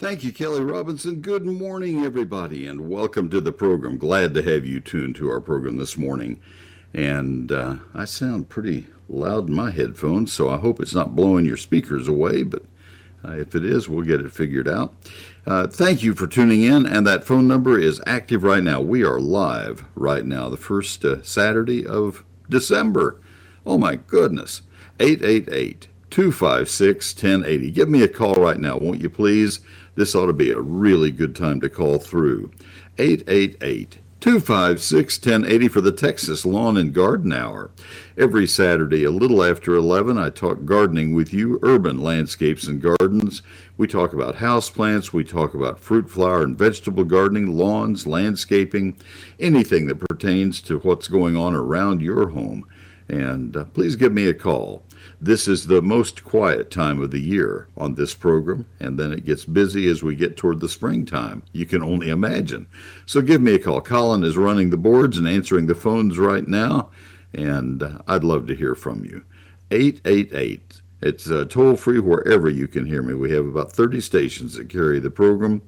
Thank you, Kelly Robinson. Good morning, everybody, and welcome to the program. Glad to have you tuned to our program this morning. And uh, I sound pretty loud in my headphones, so I hope it's not blowing your speakers away, but uh, if it is, we'll get it figured out. Uh, thank you for tuning in, and that phone number is active right now. We are live right now, the first uh, Saturday of December. Oh my goodness. 888 256 1080. Give me a call right now, won't you please? This ought to be a really good time to call through. 888 256 1080 for the Texas Lawn and Garden Hour. Every Saturday, a little after 11, I talk gardening with you, urban landscapes and gardens. We talk about houseplants, we talk about fruit, flower, and vegetable gardening, lawns, landscaping, anything that pertains to what's going on around your home. And uh, please give me a call. This is the most quiet time of the year on this program, and then it gets busy as we get toward the springtime. You can only imagine. So give me a call. Colin is running the boards and answering the phones right now, and I'd love to hear from you. 888. It's uh, toll free wherever you can hear me. We have about 30 stations that carry the program.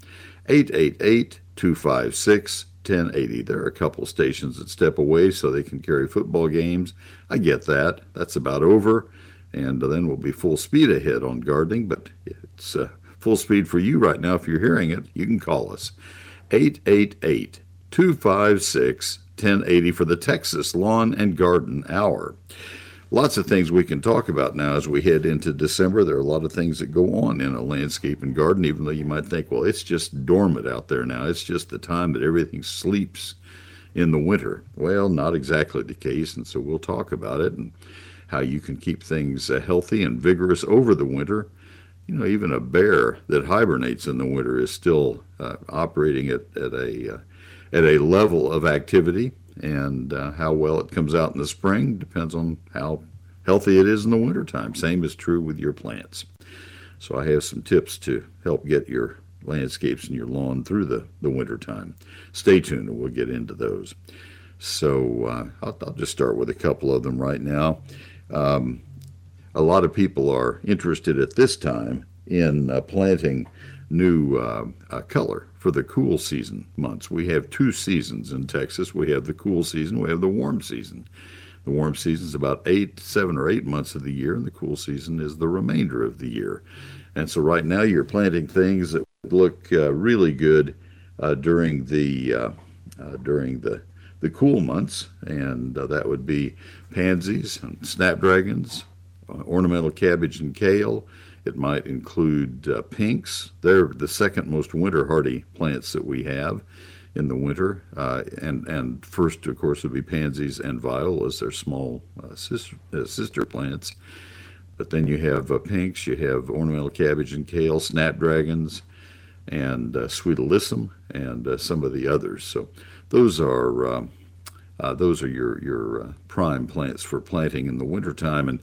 888 256 1080. There are a couple stations that step away so they can carry football games. I get that. That's about over and then we'll be full speed ahead on gardening. But it's uh, full speed for you right now. If you're hearing it, you can call us 888 256 1080 for the Texas Lawn and Garden Hour. Lots of things we can talk about now as we head into December. There are a lot of things that go on in a landscape and garden, even though you might think, well, it's just dormant out there now. It's just the time that everything sleeps in the winter. Well, not exactly the case, and so we'll talk about it. And how you can keep things uh, healthy and vigorous over the winter. You know, even a bear that hibernates in the winter is still uh, operating at, at a uh, at a level of activity, and uh, how well it comes out in the spring depends on how healthy it is in the wintertime. Same is true with your plants. So I have some tips to help get your landscapes and your lawn through the, the wintertime. Stay tuned and we'll get into those. So uh, I'll, I'll, just start with a couple of them right now. Um, a lot of people are interested at this time in uh, planting new uh, uh, color for the cool season months. We have two seasons in Texas. We have the cool season, we have the warm season. The warm season is about eight, seven or eight months of the year, and the cool season is the remainder of the year. And so right now you're planting things that look uh, really good uh, during the uh, during the the cool months, and uh, that would be pansies and snapdragons, uh, ornamental cabbage and kale. It might include uh, pinks. They're the second most winter hardy plants that we have in the winter. Uh, and, and first, of course, would be pansies and violas. They're small uh, sister, uh, sister plants. But then you have pinks, you have ornamental cabbage and kale, snapdragons, and sweet alyssum, and some of the others. So those are uh, uh, those are your your uh, prime plants for planting in the wintertime. And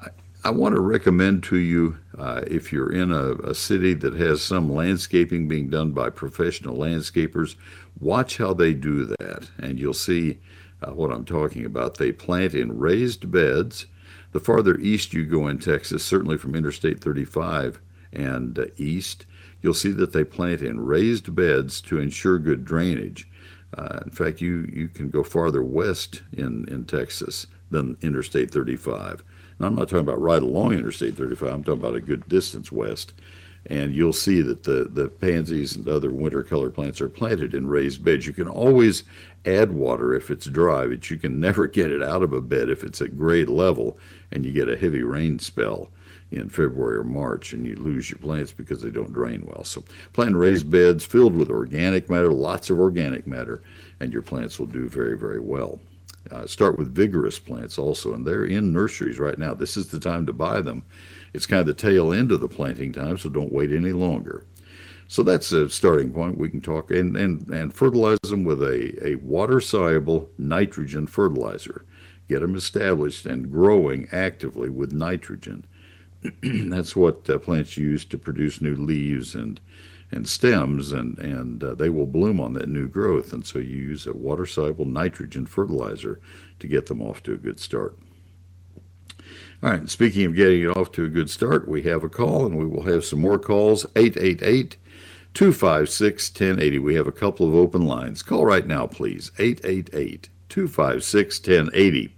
I, I want to recommend to you uh, if you're in a, a, city that has some landscaping being done by professional landscapers, watch how they do that, and you'll see uh, what I'm talking about. They plant in raised beds. The farther east you go in Texas, certainly from Interstate 35 and uh, east, you'll see that they plant in raised beds to ensure good drainage. Uh, in fact, you, you can go farther west in, in Texas than Interstate 35. Now, I'm not talking about right along Interstate 35, I'm talking about a good distance west. And you'll see that the, the pansies and other winter color plants are planted in raised beds. You can always add water if it's dry, but you can never get it out of a bed if it's at grade level and you get a heavy rain spell in February or March and you lose your plants because they don't drain well. So plant raised beds filled with organic matter, lots of organic matter, and your plants will do very, very well. Uh, start with vigorous plants also, and they're in nurseries right now. This is the time to buy them. It's kind of the tail end of the planting time, so don't wait any longer. So that's a starting point. We can talk and, and, and fertilize them with a, a water soluble nitrogen fertilizer. Get them established and growing actively with nitrogen. that's what uh, plants use to produce new leaves and and stems, and and uh, they will bloom on that new growth. And so you use a water soluble nitrogen fertilizer to get them off to a good start. All right, speaking of getting it off to a good start, we have a call and we will have some more calls. 888 256 1080. We have a couple of open lines. Call right now, please. 888 256 1080.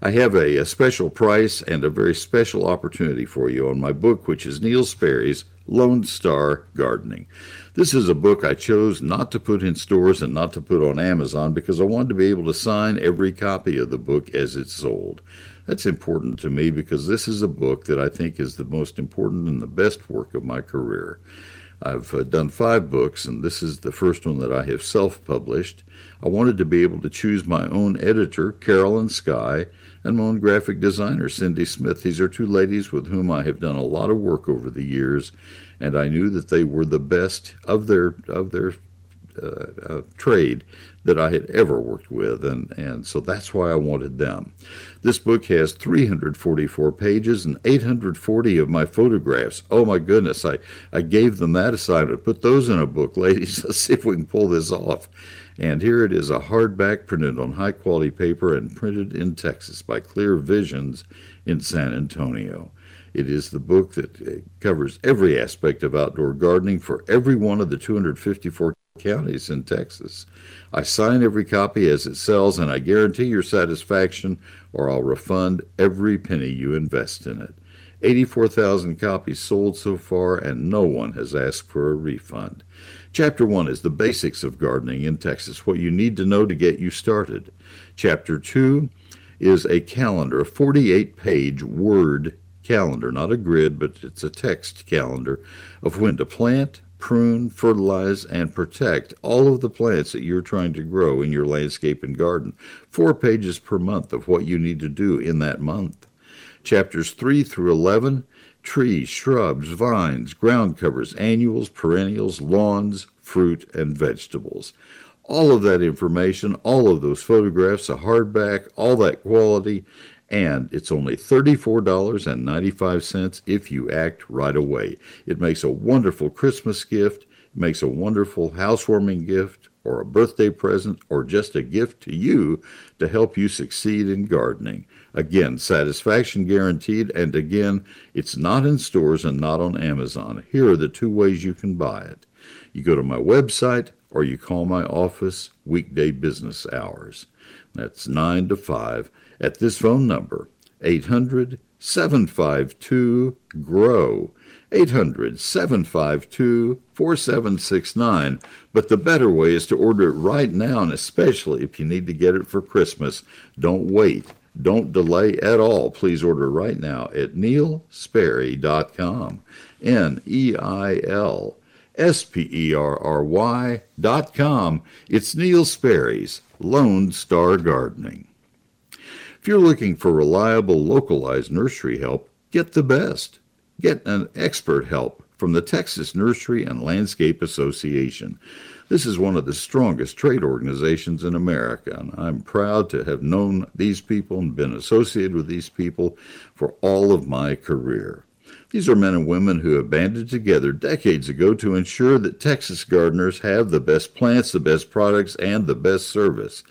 I have a, a, special price and a very special opportunity for you on my book, which is Neil Sperry's Lone Star Gardening. This is a book I chose not to put in stores and not to put on Amazon because I wanted to be able to sign every copy of the book as it's sold. That's important to me because this is a book that I think is the most important and the best work of my career. I've uh, done five books, and this is the first one that I have self published. I wanted to be able to choose my own editor, Carolyn Sky, and my own graphic designer, Cindy Smith. These are two ladies with whom I have done a lot of work over the years, and I knew that they were the best of their of their uh, uh, trade that I had ever worked with, and, and so that's why I wanted them. This book has 344 pages and 840 of my photographs. Oh my goodness, I, I gave them that assignment. Put those in a book, ladies. Let's see if we can pull this off. And here it is a hardback printed on high quality paper and printed in Texas by Clear Visions in San Antonio. It is the book that uh, covers every aspect of outdoor gardening for every one of the 254 counties in Texas. I sign every copy as it sells, and I guarantee your satisfaction, or I'll refund every penny you invest in it. 84,000 copies sold so far, and no one has asked for a refund. Chapter 1 is the basics of gardening in Texas, what you need to know to get you started. Chapter 2 is a calendar, a 48 page word calendar, not a grid, but it's a text calendar of when to plant, prune, fertilize, and protect all of the plants that you're trying to grow in your landscape and garden. Four pages per month of what you need to do in that month. Chapters 3 through 11 trees, shrubs, vines, ground covers, annuals, perennials, lawns, fruit, and vegetables. All of that information, all of those photographs, a hardback, all that quality, and it's only $34.95 if you act right away. It makes a wonderful Christmas gift, it makes a wonderful housewarming gift, or a birthday present, or just a gift to you to help you succeed in gardening. Again, satisfaction guaranteed, and again, it's not in stores and not on Amazon. Here are the two ways you can buy it. You go to my website or you call my office weekday business hours. That's 9 to 5 at this phone number 800 752 GROW. 800 752 4769. But the better way is to order it right now, and especially if you need to get it for Christmas. Don't wait. Don't delay at all. Please order right now at neilsperry.com. N E I L S P E R R Y.com. It's Neil Sperry's Lone Star Gardening. If you're looking for reliable, localized nursery help, get the best. Get an expert help from the Texas Nursery and Landscape Association. This is one of the strongest trade organizations in America, and I'm proud to have known these people and been associated with these people for all of my career. These are men and women who have banded together decades ago to ensure that Texas gardeners have the best plants, the best products, and the best service.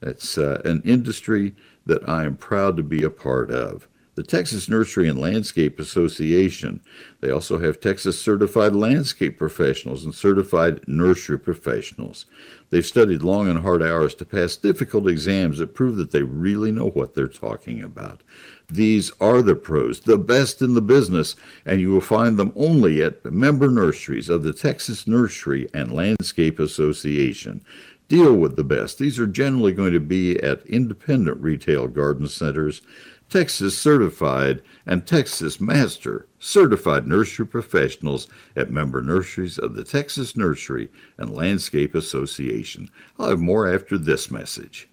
It's uh, an industry that I am proud to be a part of. The Texas Nursery and Landscape Association. They also have Texas certified landscape professionals and certified nursery professionals. They've studied long and hard hours to pass difficult exams that prove that they really know what they're talking about. These are the pros, the best in the business, and you will find them only at member nurseries of the Texas Nursery and Landscape Association deal with the best. These are generally going to be at independent retail garden centers, Texas certified and Texas master certified nursery professionals at member nurseries of the Texas Nursery and Landscape Association. I'll have more after this message.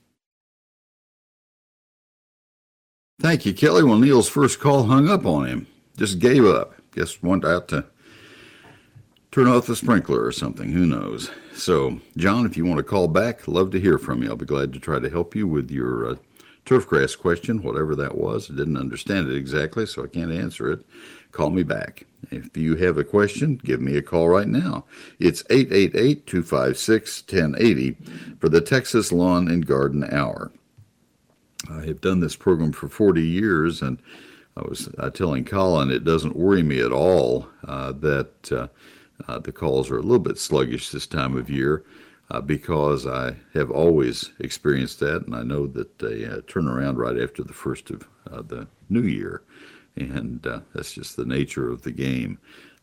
Thank you, Kelly. Well, Neil's first call hung up on him. Just gave up. Guess went out to turn off the sprinkler or something. Who knows? So, John, if you want to call back, love to hear from you. I'll be glad to try to help you with your uh, turfgrass question, whatever that was. I didn't understand it exactly, so I can't answer it. Call me back. If you have a question, give me a call right now. It's 888 256 1080 for the Texas Lawn and Garden Hour. I have done this program for 40 years, and I was uh, telling Colin it doesn't worry me at all uh, that uh, uh, the calls are a little bit sluggish this time of year uh, because I have always experienced that, and I know that they uh, turn around right after the first of the new year, and that's just the nature of the game.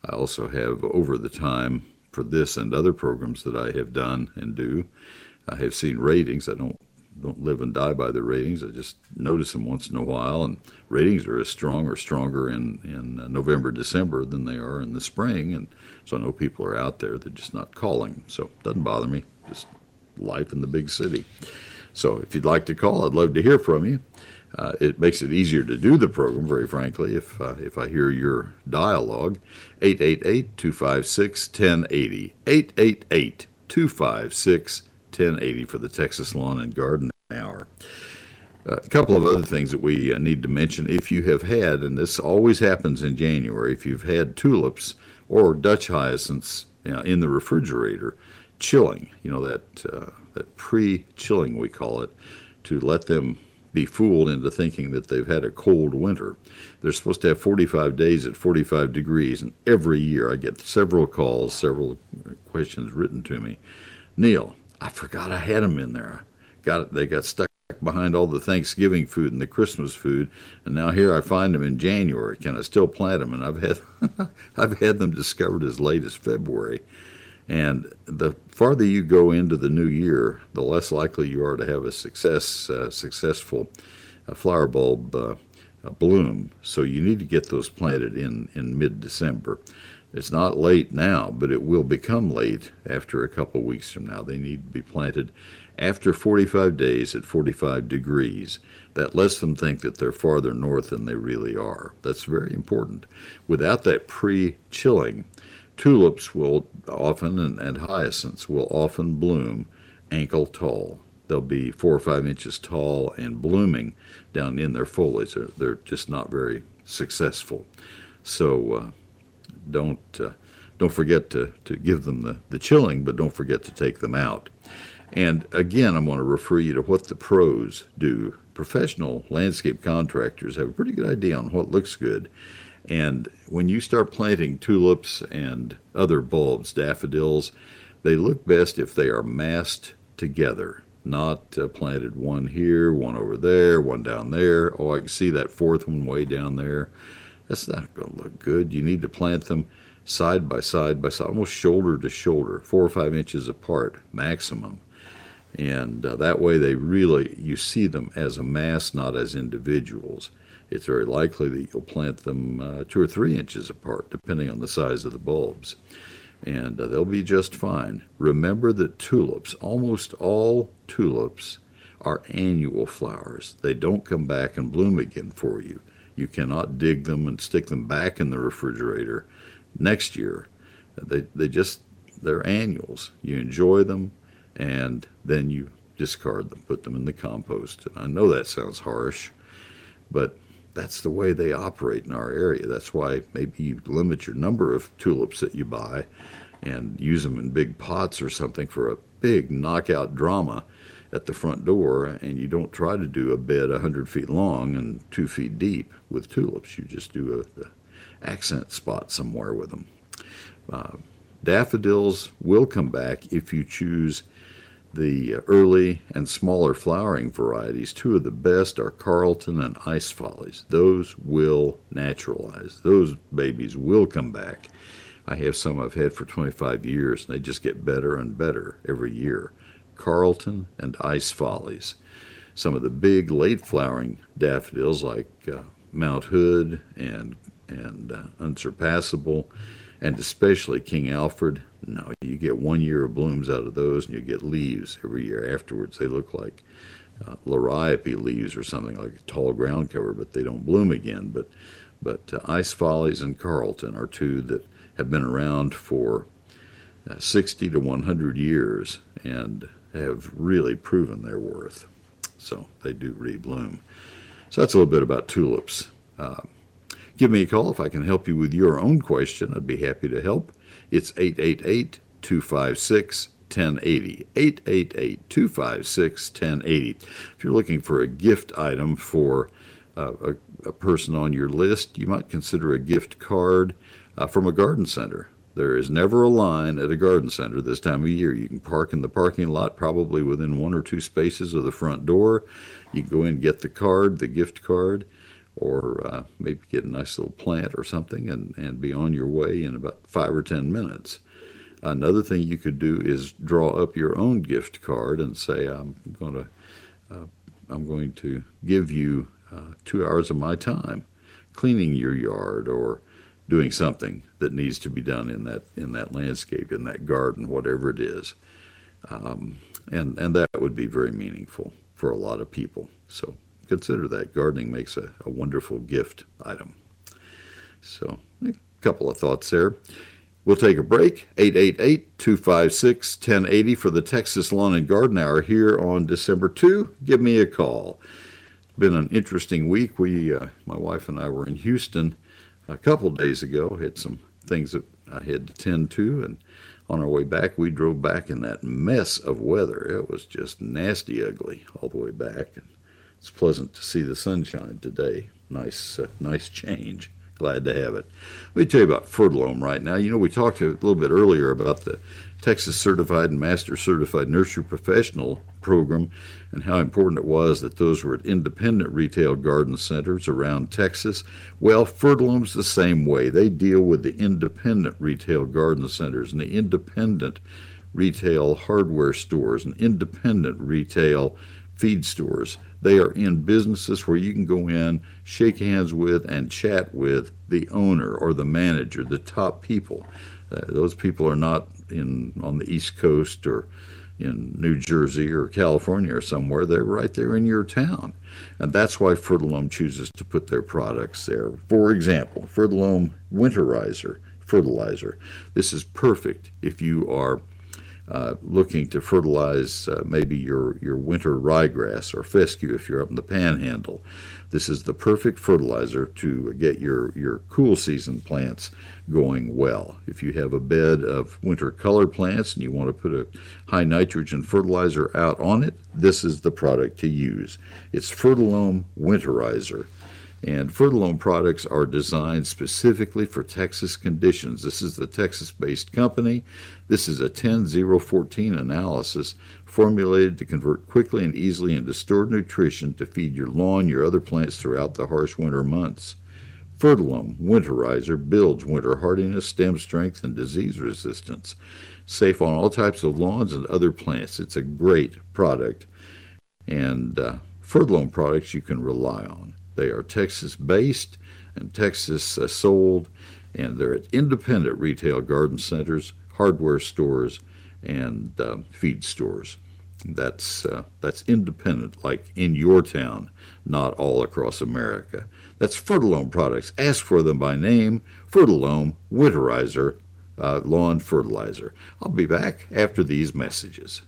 I also have over the time for this and other programs that I have done and do. I have seen ratings. I don't don't live and die by the ratings. I just notice them once in a while, and ratings are as strong or stronger in in uh, November, December than they are in the spring. And so I know people are out there; they're just not calling. So it doesn't bother me. Just life in the big city. So if you'd like to call, I'd love to hear from you. Uh, it makes it easier to do the program, very frankly, if uh, if I hear your dialogue. 888-256-1080. 888-256 1080 for the Texas Lawn and Garden Hour. A couple of other things that we uh, need to mention. If you have had, and this always happens in January, if you've had tulips or Dutch hyacinths you know, in the refrigerator, chilling, you know, that, uh, that pre chilling, we call it, to let them be fooled into thinking that they've had a cold winter. They're supposed to have 45 days at 45 degrees, and every year I get several calls, several questions written to me. Neil, I forgot I had them in there. Got it. They got stuck behind all the Thanksgiving food and the Christmas food, and now here I find them in January. Can I still plant them? And I've had I've had them discovered as late as February. And the farther you go into the new year, the less likely you are to have a success uh, successful uh, flower bulb uh, bloom. So you need to get those planted in in mid December. It's not late now, but it will become late after a couple weeks from now. They need to be planted after 45 days at 45 degrees. That lets them think that they're farther north than they really are. That's very important. Without that pre chilling, tulips will often, and, and hyacinths will often bloom ankle tall. They'll be four or five inches tall and blooming down in their foliage. They're, they're just not very successful. So, uh, don't uh, don't forget to, to give them the, the chilling, but don't forget to take them out. And again, I'm going to refer you to what the pros do. Professional landscape contractors have a pretty good idea on what looks good. And when you start planting tulips and other bulbs, daffodils, they look best if they are massed together, not uh, planted one here, one over there, one down there. Oh, I can see that fourth one way down there. That's not going to look good. You need to plant them side by side by side, almost shoulder to shoulder, four or five inches apart maximum. And uh, that way, they really, you see them as a mass, not as individuals. It's very likely that you'll plant them uh, two or three inches apart, depending on the size of the bulbs. And uh, they'll be just fine. Remember that tulips, almost all tulips, are annual flowers. They don't come back and bloom again for you. You cannot dig them and stick them back in the refrigerator next year. They, they just, they're annuals. You enjoy them and then you discard them, put them in the compost. And I know that sounds harsh, but that's the way they operate in our area. That's why maybe you limit your number of tulips that you buy and use them in big pots or something for a big knockout drama at the front door, and you don't try to do a bed 100 feet long and two feet deep with tulips. You just do a, a accent spot somewhere with them. Uh, daffodils will come back if you choose the early and smaller flowering varieties. Two of the best are Carlton and Ice Follies. Those will naturalize. Those babies will come back. I have some I've had for 25 years, and they just get better and better every year. Carlton, and Ice Follies. Some of the big late flowering daffodils like uh, Mount Hood and, and uh, Unsurpassable, and especially King Alfred. No, you get one year of blooms out of those, and you get leaves every year afterwards. They look like uh, liriope leaves or something like a tall ground cover, but they don't bloom again. But but uh, Ice Follies and Carlton are two that have been around for uh, 60 to 100 years, and have really proven their worth. So they do rebloom. So that's a little bit about tulips. Uh, give me a call if I can help you with your own question. I'd be happy to help. It's 888 256 1080. 888 256 1080. If you're looking for a gift item for uh, a, a person on your list, you might consider a gift card uh, from a garden center. There is never a line at a garden center this time of year. You can park in the parking lot, probably within one or two spaces of the front door. You can go in and get the card, the gift card, or uh, maybe get a nice little plant or something and, and be on your way in about five or ten minutes. Another thing you could do is draw up your own gift card and say, I'm going to, uh, I'm going to give you uh, two hours of my time cleaning your yard or doing something that needs to be done in that in that landscape, in that garden, whatever it is, um, and and that would be very meaningful for a lot of people. So consider that gardening makes a, a wonderful gift item. So a couple of thoughts there. We'll take a break. 888 256 1080 for the Texas Lawn and Garden Hour here on December 2. Give me a call. Been an interesting week. We, uh, my wife and I, were in Houston a couple days ago. Had some things that I had to tend to, and on our way back, we drove back in that mess of weather. It was just nasty, ugly all the way back. And it's pleasant to see the sunshine today. Nice, uh, nice change. Glad to have it. Let me tell you about Fertilome right now. You know, we talked a little bit earlier about the Texas Certified and Master Certified Nursery Professional program and how important it was that those were at independent retail garden centers around Texas. Well, Fertilome's the same way. They deal with the independent retail garden centers and the independent retail hardware stores and independent retail feed stores. They are in businesses where you can go in, shake hands with, and chat with the owner or the manager, the top people. Uh, those people are not in on the East Coast or in New Jersey or California or somewhere. They're right there in your town. And that's why Fertilome chooses to put their products there. For example, Fertilome Winterizer fertilizer. This is perfect if you are uh, looking to fertilize uh, maybe your, your winter ryegrass or fescue if you're up in the panhandle. This is the perfect fertilizer to get your, your cool season plants going well. If you have a bed of winter color plants and you want to put a high nitrogen fertilizer out on it, this is the product to use. It's Fertilome Winterizer. And Fertilome products are designed specifically for Texas conditions. This is the Texas based company. This is a 10-0-14 analysis formulated to convert quickly and easily into stored nutrition to feed your lawn, your other plants throughout the harsh winter months. Fertilome Winterizer builds winter hardiness, stem strength, and disease resistance. Safe on all types of lawns and other plants. It's a great product. And uh, Fertilome products you can rely on. They are Texas based and Texas sold, and they're at independent retail garden centers, hardware stores, and uh, feed stores. That's uh, that's independent, like in your town, not all across America. That's Fertilome products. Ask for them by name. Fertilome Winterizer uh, Lawn Fertilizer. I'll be back after these messages.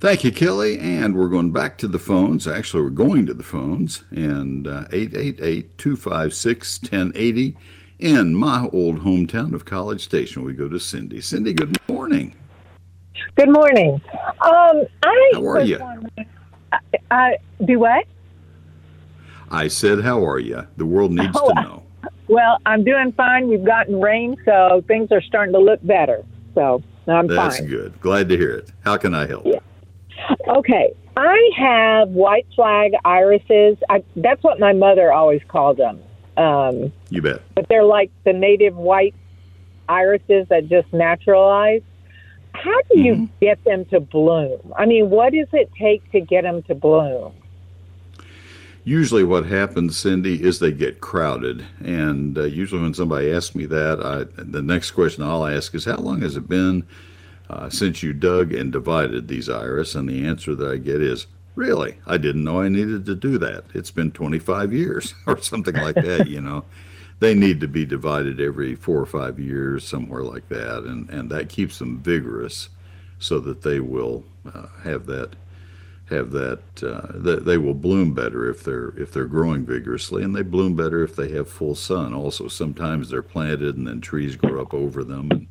Thank you, Kelly. And we're going back to the phones. Actually, we're going to the phones. And 888 uh, 256 1080 in my old hometown of College Station. We go to Cindy. Cindy, good morning. Good morning. Um, I How are you? I, I, do what? I said, How are you? The world needs Oh, to know. Well, I'm doing fine. We've gotten rain, so things are starting to look better. So I'm That's fine. That's good. Glad to hear it. How can I help? Yeah. Okay. I have white flag irises. I, that's what my mother always called them. Um, You bet. but they're like the native white irises that just naturalize. How do you Mm-hmm. get them to bloom? I mean, what does it take to get them to bloom? Usually, what happens, Cindy, is they get crowded. And uh, usually, when somebody asks me that, I, the next question I'll ask is, How long has it been uh, since you dug and divided these iris? And the answer that I get is, Really? I didn't know I needed to do that. It's been 25 years or something like that, you know. They need to be divided every four or five years, somewhere like that. And, and that keeps them vigorous so that they will uh, have that have that, uh, they will bloom better if they're if they're growing vigorously, and they bloom better if they have full sun. Also, sometimes they're planted and then trees grow up over them and,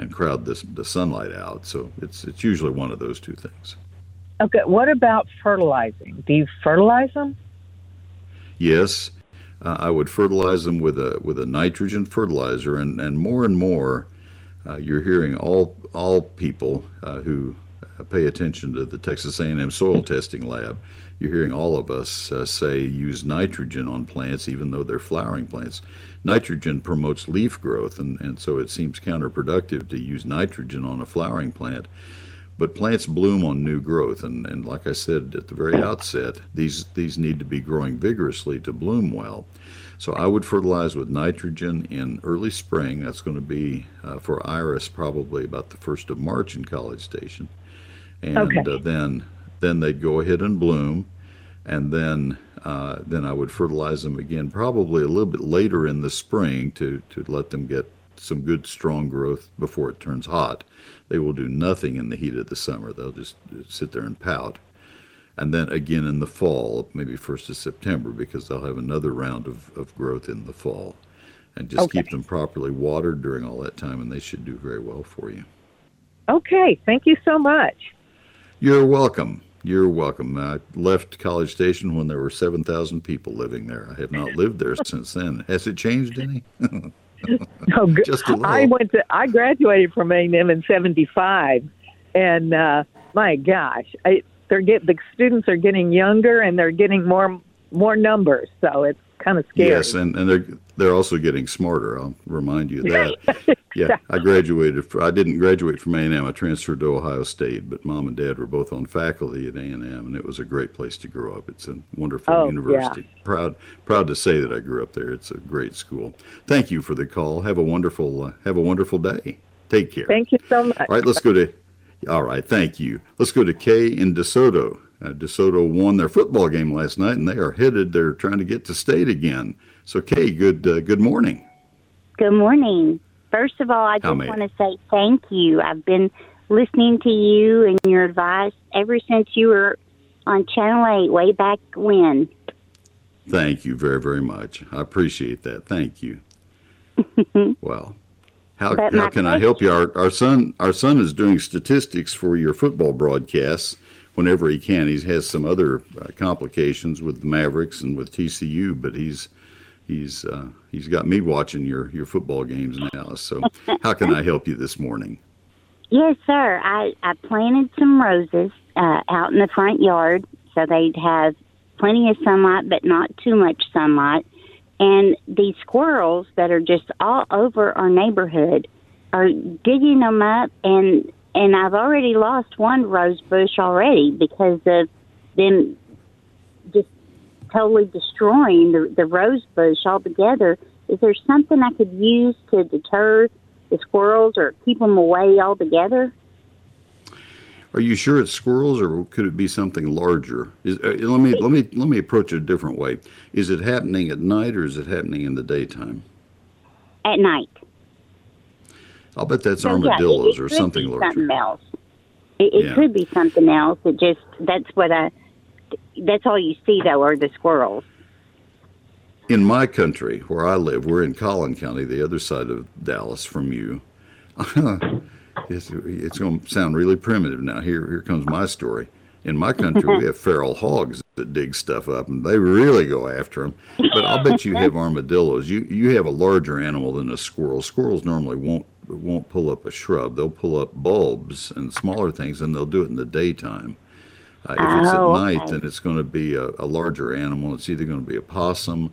and crowd this, the sunlight out. So it's it's usually one of those two things. Okay, what about fertilizing? Do you fertilize them? Yes, uh, I would fertilize them with a with a nitrogen fertilizer, and, and more and more, uh, you're hearing all all people uh, who pay attention to the Texas A&M soil testing lab. You're hearing all of us uh, say use nitrogen on plants, even though they're flowering plants. Nitrogen promotes leaf growth, and, and so it seems counterproductive to use nitrogen on a flowering plant. But plants bloom on new growth, and, and like I said at the very outset, these, these need to be growing vigorously to bloom well. So I would fertilize with nitrogen in early spring. That's going to be uh, for iris probably about the first of March in College Station, and Okay. uh, then then they'd go ahead and bloom, and then uh, then I would fertilize them again probably a little bit later in the spring to to let them get some good strong growth before it turns hot. They will do nothing in the heat of the summer. They'll just sit there and pout and then again in the fall, maybe first of September, because they'll have another round of, of growth in the fall. And just Okay. keep them properly watered during all that time, and they should do very well for you. Okay, thank you so much. You're welcome. You're welcome. I left College Station when there were 7,000 people living there. I have not lived there since then. Has it changed any? Oh, good. Just a little. I went to I graduated from A and M in '75, and uh, my gosh, I, they're get the students are getting younger and they're getting more more numbers, so it's kind of scary. Yes, and, and they're they're also getting smarter. I'll remind you of that. yeah, I graduated. I didn't graduate from A and M. I transferred to Ohio State, but mom and dad were both on faculty at A and M, and it was a great place to grow up. It's a wonderful Oh, university. Proud proud to say that I grew up there. It's a great school. Thank you for the call. Have a wonderful uh, have a wonderful day. Take care. Thank you so much. All right, let's go to. All right, thank you. Let's go to Kay in DeSoto. Uh, DeSoto won their football game last night, and they are headed. They're trying to get to state again. So, Kay, good uh, good morning. Good morning. First of all, I How just want to say thank you. I've been listening to you and your advice ever since you were on Channel 8 way back when. Thank you very very much. I appreciate that. Thank you. well, how how can I help you? Our our son our son is doing statistics for your football broadcasts whenever he can. He has some other uh, complications with the Mavericks and with TCU, but he's he's uh, he's got me watching your your football games now. So how can I help you this morning? Yes, sir. I, I planted some roses uh, out in the front yard so they'd have plenty of sunlight, but not too much sunlight. And these squirrels that are just all over our neighborhood are digging them up, and and I've already lost one rose bush already because of them just totally destroying the, the rose bush altogether. Is there something I could use to deter the squirrels or keep them away altogether? Are you sure it's squirrels, or could it be something larger? Is, uh, let me let me let me approach it a different way. Is it happening at night, or is it happening in the daytime? At night. I'll bet that's So, yeah, it- armadillos it or could something. Something else. It, it Yeah. could be something else. It just that's what I. That's all you see though are the squirrels. In my country, where I live, we're in Collin County, the other side of Dallas from you. it's, it's going to sound really primitive now. Here, here comes my story. In my country, we have feral hogs that dig stuff up, and they really go after them. But I'll bet you have armadillos. You you have a larger animal than a squirrel. Squirrels normally won't won't pull up a shrub. They'll pull up bulbs and smaller things, and they'll do it in the daytime. Uh, if it's at Oh, night, okay. then it's going to be a, a larger animal. It's either going to be a possum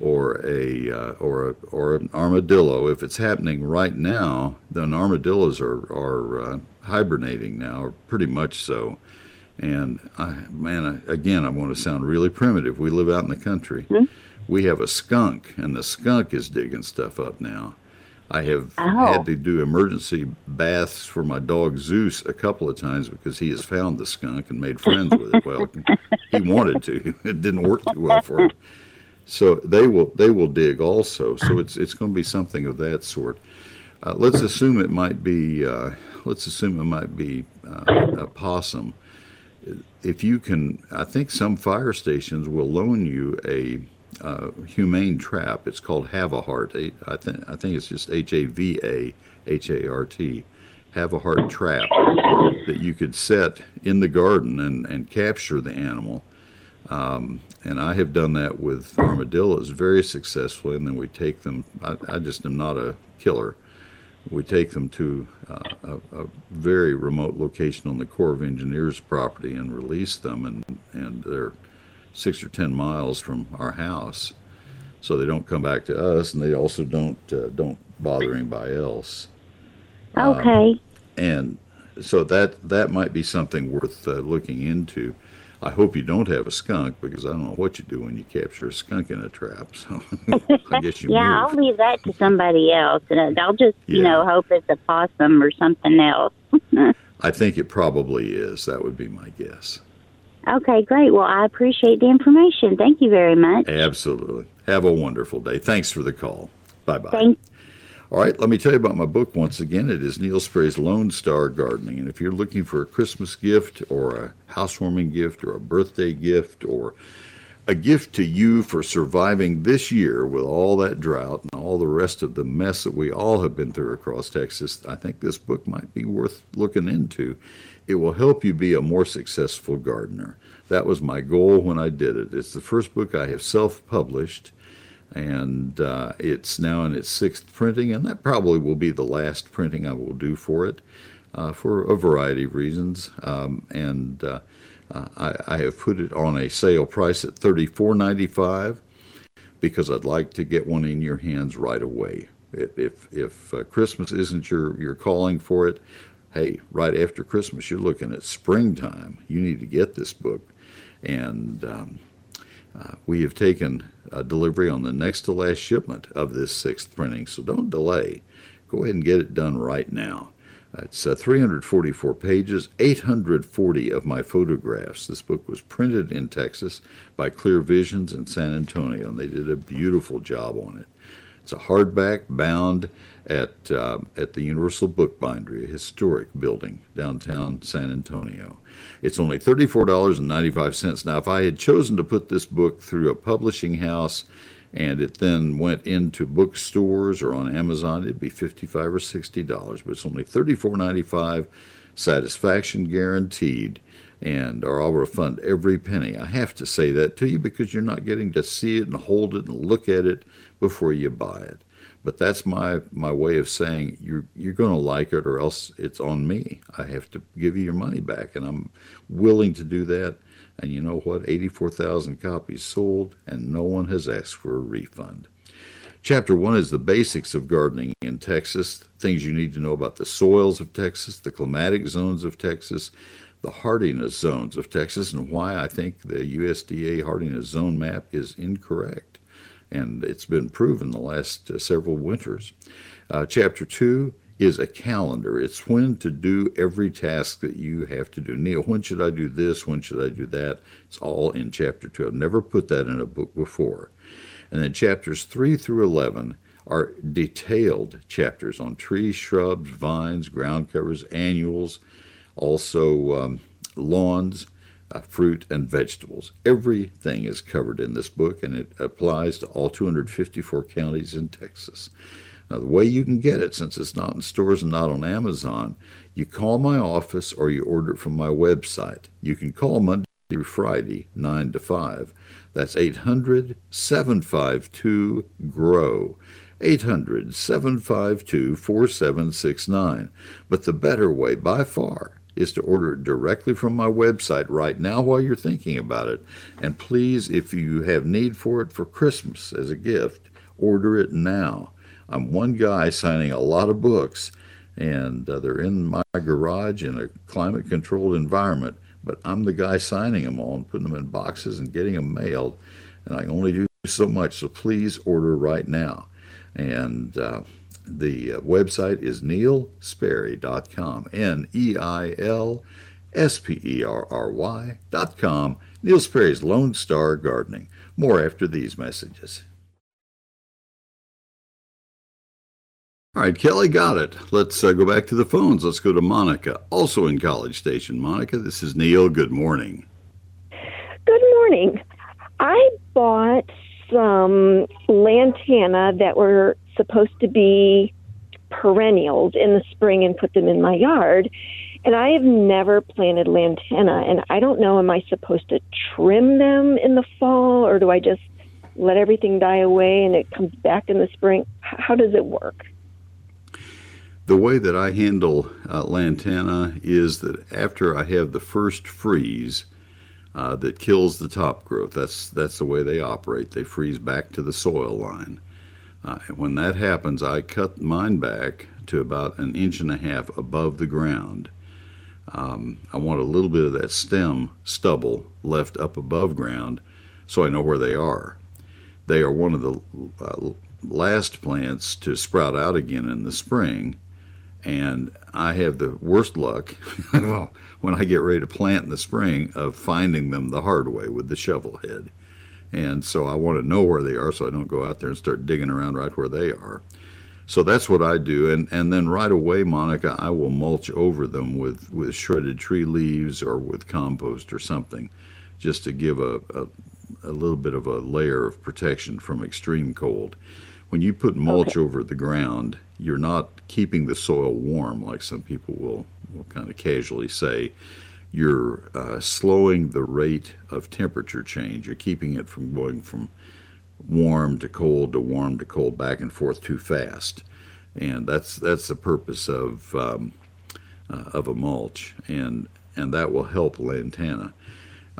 or a uh, or a or an armadillo. If it's happening right now, then armadillos are are uh, hibernating now, or pretty much so. And I, man, I, again, I want to sound really primitive. We live out in the country. We have a skunk, and the skunk is digging stuff up now. I have Oh. had to do emergency baths for my dog Zeus a couple of times because he has found the skunk and made friends with it. Well, he wanted to. It didn't work too well for him. So they will they will dig also. So it's it's going to be something of that sort. Uh, let's assume it might be uh, let's assume it might be uh, a possum. If you can, I think some fire stations will loan you a uh, humane trap. It's called Have a Heart. A- I think I think it's just H A V A H A R T, have a heart trap that you could set in the garden and, and capture the animal. Um, and I have done that with armadillos very successfully. And then we take them, I, I just am not a killer. We take them to uh, a, a, very remote location on the Corps of Engineers property and release them. And, and they're six or 10 miles from our house. So they don't come back to us and they also don't, uh, don't bother anybody else. Okay. Um, and so that that might be something worth uh, looking into. I hope you don't have a skunk because I don't know what you do when you capture a skunk in a trap. So I guess you yeah, move. I'll leave that to somebody else, and I'll just you know hope it's a possum or something else. I think it probably is. That would be my guess. Okay, great. Well, I appreciate the information. Thank you very much. Absolutely. Have a wonderful day. Thanks for the call. Bye bye. Thank All right, let me tell you about my book once again. It is Neil Sperry's Lone Star Gardening. And if you're looking for a Christmas gift or a housewarming gift or a birthday gift or a gift to you for surviving this year with all that drought and all the rest of the mess that we all have been through across Texas, I think this book might be worth looking into. It will help you be a more successful gardener. That was my goal when I did it. It's the first book I have self published and uh, it's now in its sixth printing, and that probably will be the last printing I will do for it, uh, for a variety of reasons. Um, and uh, uh, I, I have put it on a sale price at thirty-four ninety-five because I'd like to get one in your hands right away. If if, if uh, Christmas isn't your your calling for it, hey, right after Christmas you're looking at springtime. You need to get this book, and um, uh, we have taken delivery on the next to last shipment of this sixth printing, so don't delay. Go ahead and get it done right now. It's uh, 344 pages, 840 of my photographs. This book was printed in Texas by Clear Visions in San Antonio, and they did a beautiful job on it. It's a hardback bound at uh, at the Universal Bookbindery, a historic building downtown San Antonio. It's only thirty-four dollars and ninety-five cents. Now, if I had chosen to put this book through a publishing house, and it then went into bookstores or on Amazon, it'd be fifty-five or sixty dollars. But it's only thirty-four ninety-five, satisfaction guaranteed, and or I'll refund every penny. I have to say that to you because you're not getting to see it and hold it and look at it before you buy it. But that's my my way of saying you're you're going to like it, or else it's on me. I have to give you your money back, and I'm willing to do that. And you know what? 84,000 copies sold, and no one has asked for a refund. Chapter one is the basics of gardening in Texas, things you need to know about the soils of Texas, the climatic zones of Texas, the hardiness zones of Texas, and why I think the USDA hardiness zone map is incorrect. And it's been proven the last uh, several winters. Uh, chapter two is a calendar. It's when to do every task that you have to do. Neil, when should I do this? When should I do that? It's all in chapter two. I've never put that in a book before. And then chapters 3 through 11 are detailed chapters on trees, shrubs, vines, ground covers, annuals, also um, lawns, uh, fruit, and vegetables. Everything is covered in this book, and it applies to all 254 counties in Texas. Now, the way you can get it, since it's not in stores and not on Amazon, you call my office or you order it from my website. You can call Monday through Friday, 9 to 5. That's 800 752 GROW. 800 752 4769. But the better way by far is to order it directly from my website right now while you're thinking about it. And please, if you have need for it for Christmas as a gift, order it now. I'm one guy signing a lot of books, and uh, they're in my garage in a climate controlled environment, but I'm the guy signing them all and putting them in boxes and getting them mailed. And I can only do so much, so please order right now. And uh, the uh, website is neilsperry.com. N E I L S P E R R Y.com. Neil Sperry's Lone Star Gardening. More after these messages. All right, Kelly got it. Let's uh, go back to the phones. Let's go to Monica, also in College Station. Monica, this is Neil. Good morning. Good morning. I bought some lantana that were supposed to be perennials in the spring and put them in my yard. And I have never planted lantana, and I don't know, am I supposed to trim them in the fall, or do I just let everything die away and it comes back in the spring? How does it work? The way that I handle uh, lantana is that after I have the first freeze uh, that kills the top growth, that's that's the way they operate. They freeze back to the soil line. Uh, when that happens, I cut mine back to about an inch and a half above the ground. Um, I want a little bit of that stem stubble left up above ground so I know where they are. They are one of the uh, last plants to sprout out again in the spring, and I have the worst luck well, when I get ready to plant in the spring of finding them the hard way with the shovel head. And so I want to know where they are so I don't go out there and start digging around right where they are. So that's what I do. And, and then right away, Monica, I will mulch over them with, with shredded tree leaves or with compost or something just to give a, a, a little bit of a layer of protection from extreme cold. When you put mulch okay. over the ground, you're not keeping the soil warm like some people will, will kind of casually say you're uh, slowing the rate of temperature change. You're keeping it from going from warm to cold to warm to cold back and forth too fast, and that's that's the purpose of um, uh, of a mulch, and and that will help lantana.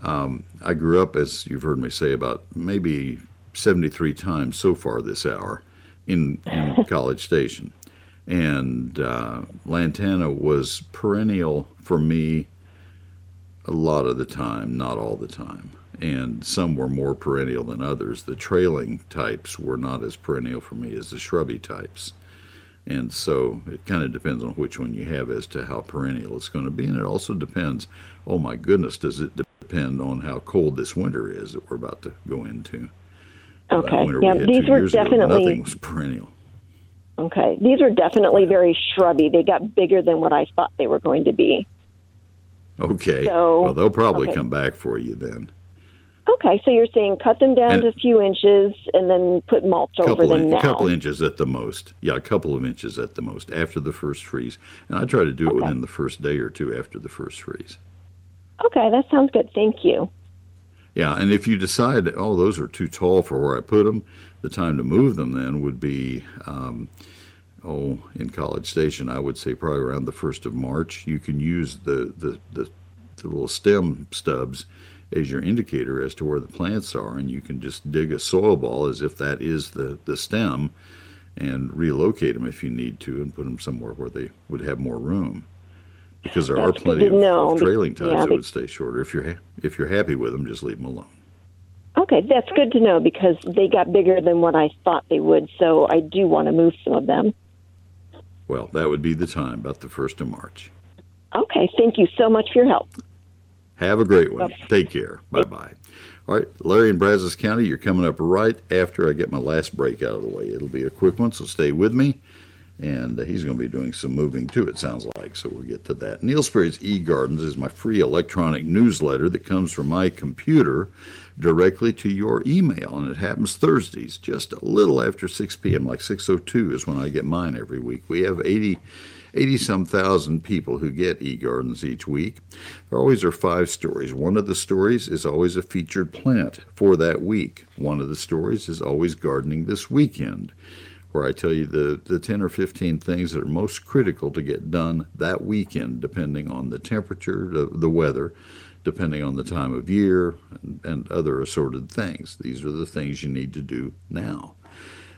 Um, I grew up, as you've heard me say, about maybe 73 times so far this hour in, in College Station. And uh, Lantana was perennial for me a lot of the time, not all the time. And some were more perennial than others. The trailing types were not as perennial for me as the shrubby types. And so it kind of depends on which one you have as to how perennial it's going to be. And it also depends, oh my goodness, does it depend on how cold this winter is that we're about to go into? Okay. Yeah, we these were definitely. Ago, nothing was perennial. Okay. These were definitely very shrubby. They got bigger than what I thought they were going to be. Okay. So, well, they'll probably okay. come back for you then. Okay, so you're saying cut them down and to a few inches and then put mulch over them in, now. A couple inches at the most. Yeah, a couple of inches at the most after the first freeze. And I try to do it within the first day or two after the first freeze. Okay, that sounds good. Thank you. Yeah, and if you decide, oh, those are too tall for where I put them, the time to move them then would be, um, oh, in College Station, I would say probably around the 1st of March. You can use the, the, the, the little stem stubs as your indicator as to where the plants are, and you can just dig a soil ball as if that is the, the stem and relocate them if you need to and put them somewhere where they would have more room. Because there That's are plenty of, of, trailing types yeah, that would stay shorter. If you're if you're happy with them, just leave them alone. Okay, that's good to know because they got bigger than what I thought they would. So I do want to move some of them. Well, that would be the time, about the first of March. Okay, thank you so much for your help. Have a great one. Take care. Bye bye. All right, Larry in Brazos County, you're coming up right after I get my last break out of the way. It'll be a quick one, so stay with me. And he's going to be doing some moving too, it sounds like. So we'll get to that. Neil Sperry's eGardens is my free electronic newsletter that comes from my computer directly to your email. And it happens Thursdays, just a little after 6 p.m., like 6.02 is when I get mine every week. We have 80 80 some thousand people who get eGardens each week. There always are five stories. One of the stories is always a featured plant for that week. One of the stories is always gardening this weekend, where I tell you the, the 10 or 15 things that are most critical to get done that weekend, depending on the temperature, the, the weather, depending on the time of year, and, and other assorted things. These are the things you need to do now.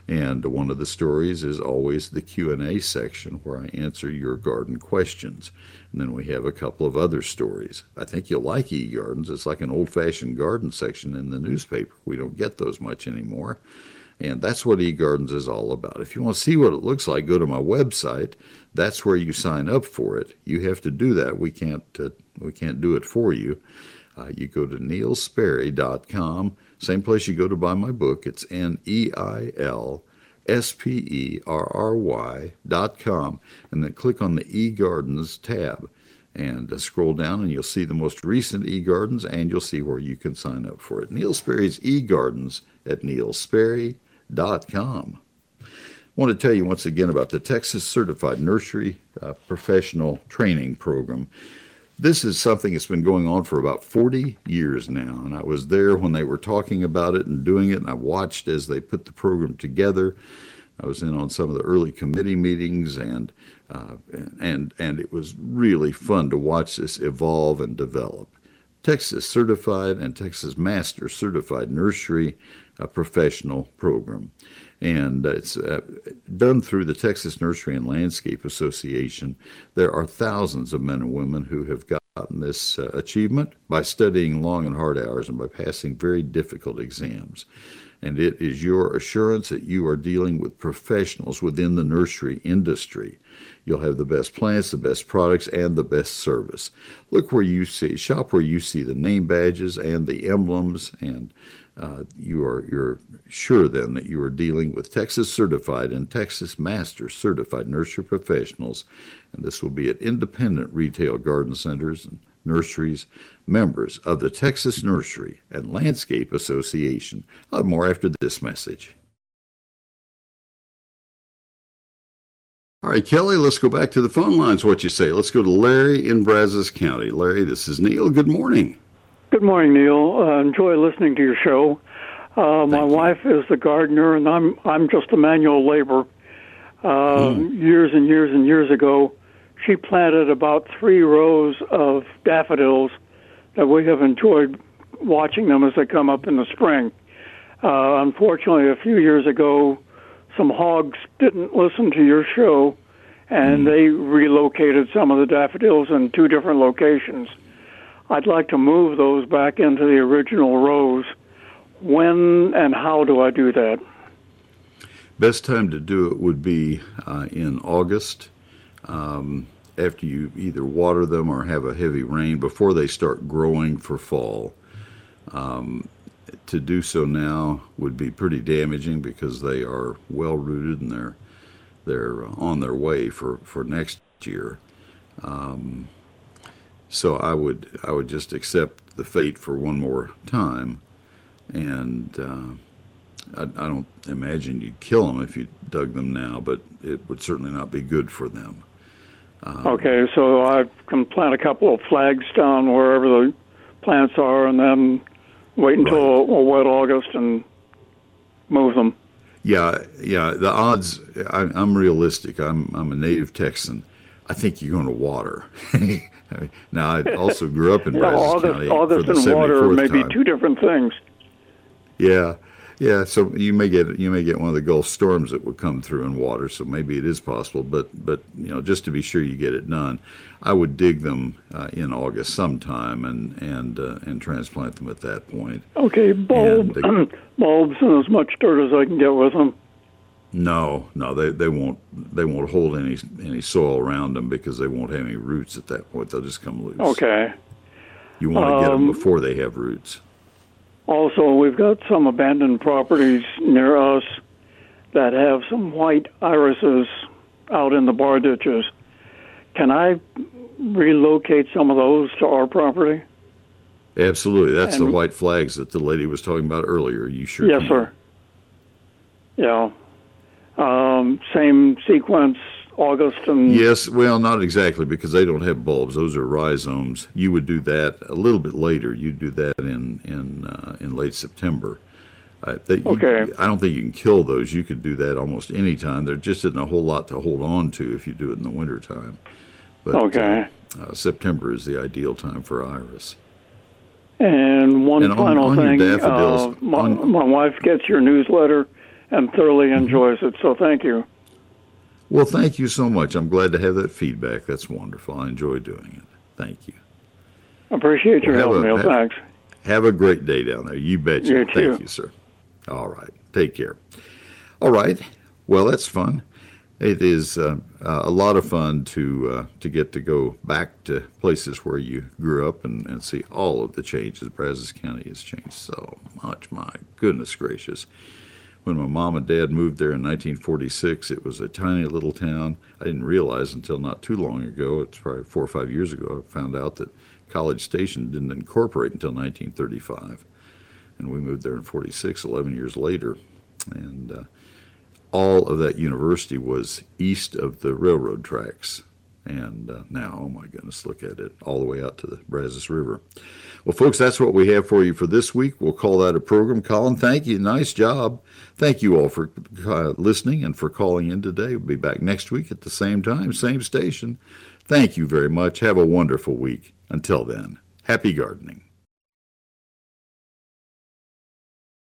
And one of the stories is always the Q&A section where I answer your garden questions. And then we have a couple of other stories. I think you'll like eGardens. It's like an old-fashioned garden section in the newspaper. We don't get those much anymore. And that's what eGardens is all about. If you want to see what it looks like, go to my website. That's where you sign up for it. You have to do that. We can't uh, we can't do it for you. Uh, you go to neilsperry.com same place you go to buy my book. It's N E I L S P E R R Y dot com. And then click on the eGardens tab and uh, scroll down and you'll see the most recent eGardens and you'll see where you can sign up for it. Neil Sperry's eGardens at neilsperry.com. I want to tell you once again about the Texas Certified Nursery uh, Professional Training Program. This is something that's been going on for about 40 years now, and I was there when they were talking about it and doing it, and I watched as they put the program together. I was in on some of the early committee meetings, and uh, and and it was really fun to watch this evolve and develop. Texas Certified and Texas Master Certified Nursery uh, Professional Program and it's uh, done through the Texas Nursery and Landscape Association. There are thousands of men and women who have gotten this uh, achievement by studying long and hard hours and by passing very difficult exams. And it is your assurance that you are dealing with professionals within the nursery industry. You'll have the best plants, the best products, and the best service. Look where you see, shop where you see the name badges and the emblems and uh, you are you're sure then that you are dealing with Texas certified and Texas master certified nursery professionals, and this will be at independent retail garden centers and nurseries, members of the Texas Nursery and Landscape Association. I'll have more after this message. All right, Kelly, let's go back to the phone lines. What you say? Let's go to Larry in Brazos County. Larry, this is Neil. Good morning. Good morning, Neil. Uh, enjoy listening to your show. Uh, my wife is the gardener, and I'm I'm just a manual labor. Uh, mm. Years and years and years ago, she planted about three rows of daffodils that we have enjoyed watching them as they come up in the spring. Uh, unfortunately, a few years ago, some hogs didn't listen to your show, and mm. they relocated some of the daffodils in two different locations. I'd like to move those back into the original rows. When and how do I do that? Best time to do it would be uh, in August, um, after you either water them or have a heavy rain before they start growing for fall. Um, to do so now would be pretty damaging because they are well rooted and they're they're on their way for, for next year. Um, so I would I would just accept the fate for one more time, and uh, I, I, don't imagine you'd kill them if you dug them now, but it would certainly not be good for them. Um, okay, so I can plant a couple of flags down wherever the plants are, and then wait until right. a wet August and move them. Yeah, yeah. The odds. I, I'm realistic. I'm I'm a native Texan. I think you're going to water. now, I also grew up in Brazos all this, County all this and water may be two different things. Yeah, yeah. So you may get you may get one of the Gulf storms that would come through in water. So maybe it is possible, but but you know just to be sure you get it done, I would dig them uh, in August sometime and and uh, and transplant them at that point. Okay, bulb, uh, bulbs and as much dirt as I can get with them. No, no, they, they won't they won't hold any any soil around them because they won't have any roots at that point. They'll just come loose. Okay. You want to um, get them before they have roots. Also, we've got some abandoned properties near us that have some white irises out in the bar ditches. Can I relocate some of those to our property? Absolutely. That's and, the white flags that the lady was talking about earlier. You sure? Yes, can. sir. Yeah. Um, same sequence, August and. Yes, well, not exactly because they don't have bulbs. Those are rhizomes. You would do that a little bit later. You'd do that in in uh, in late September. Uh, they, okay. You, I don't think you can kill those. You could do that almost any time. There just isn't a whole lot to hold on to if you do it in the wintertime. But, okay. Uh, uh, September is the ideal time for iris. And one and final on, on thing, uh, my, on, my wife gets your newsletter and thoroughly mm-hmm. enjoys it. So thank you. Well, thank you so much. I'm glad to have that feedback. That's wonderful. I enjoy doing it. Thank you. Appreciate your well, help, Neil. Thanks. Have a great day down there. You bet you. Thank you, sir. All right. Take care. All right. Well, that's fun. It is uh, uh, a lot of fun to uh, to get to go back to places where you grew up and, and see all of the changes. Brazos County has changed so much. My goodness gracious when my mom and dad moved there in 1946, it was a tiny little town. I didn't realize until not too long ago, it's probably four or five years ago, I found out that College Station didn't incorporate until 1935. And we moved there in 46, 11 years later. And uh, all of that university was east of the railroad tracks. And uh, now, oh my goodness, look at it all the way out to the Brazos River. Well, folks, that's what we have for you for this week. We'll call that a program. Colin, thank you. Nice job. Thank you all for uh, listening and for calling in today. We'll be back next week at the same time, same station. Thank you very much. Have a wonderful week. Until then, happy gardening.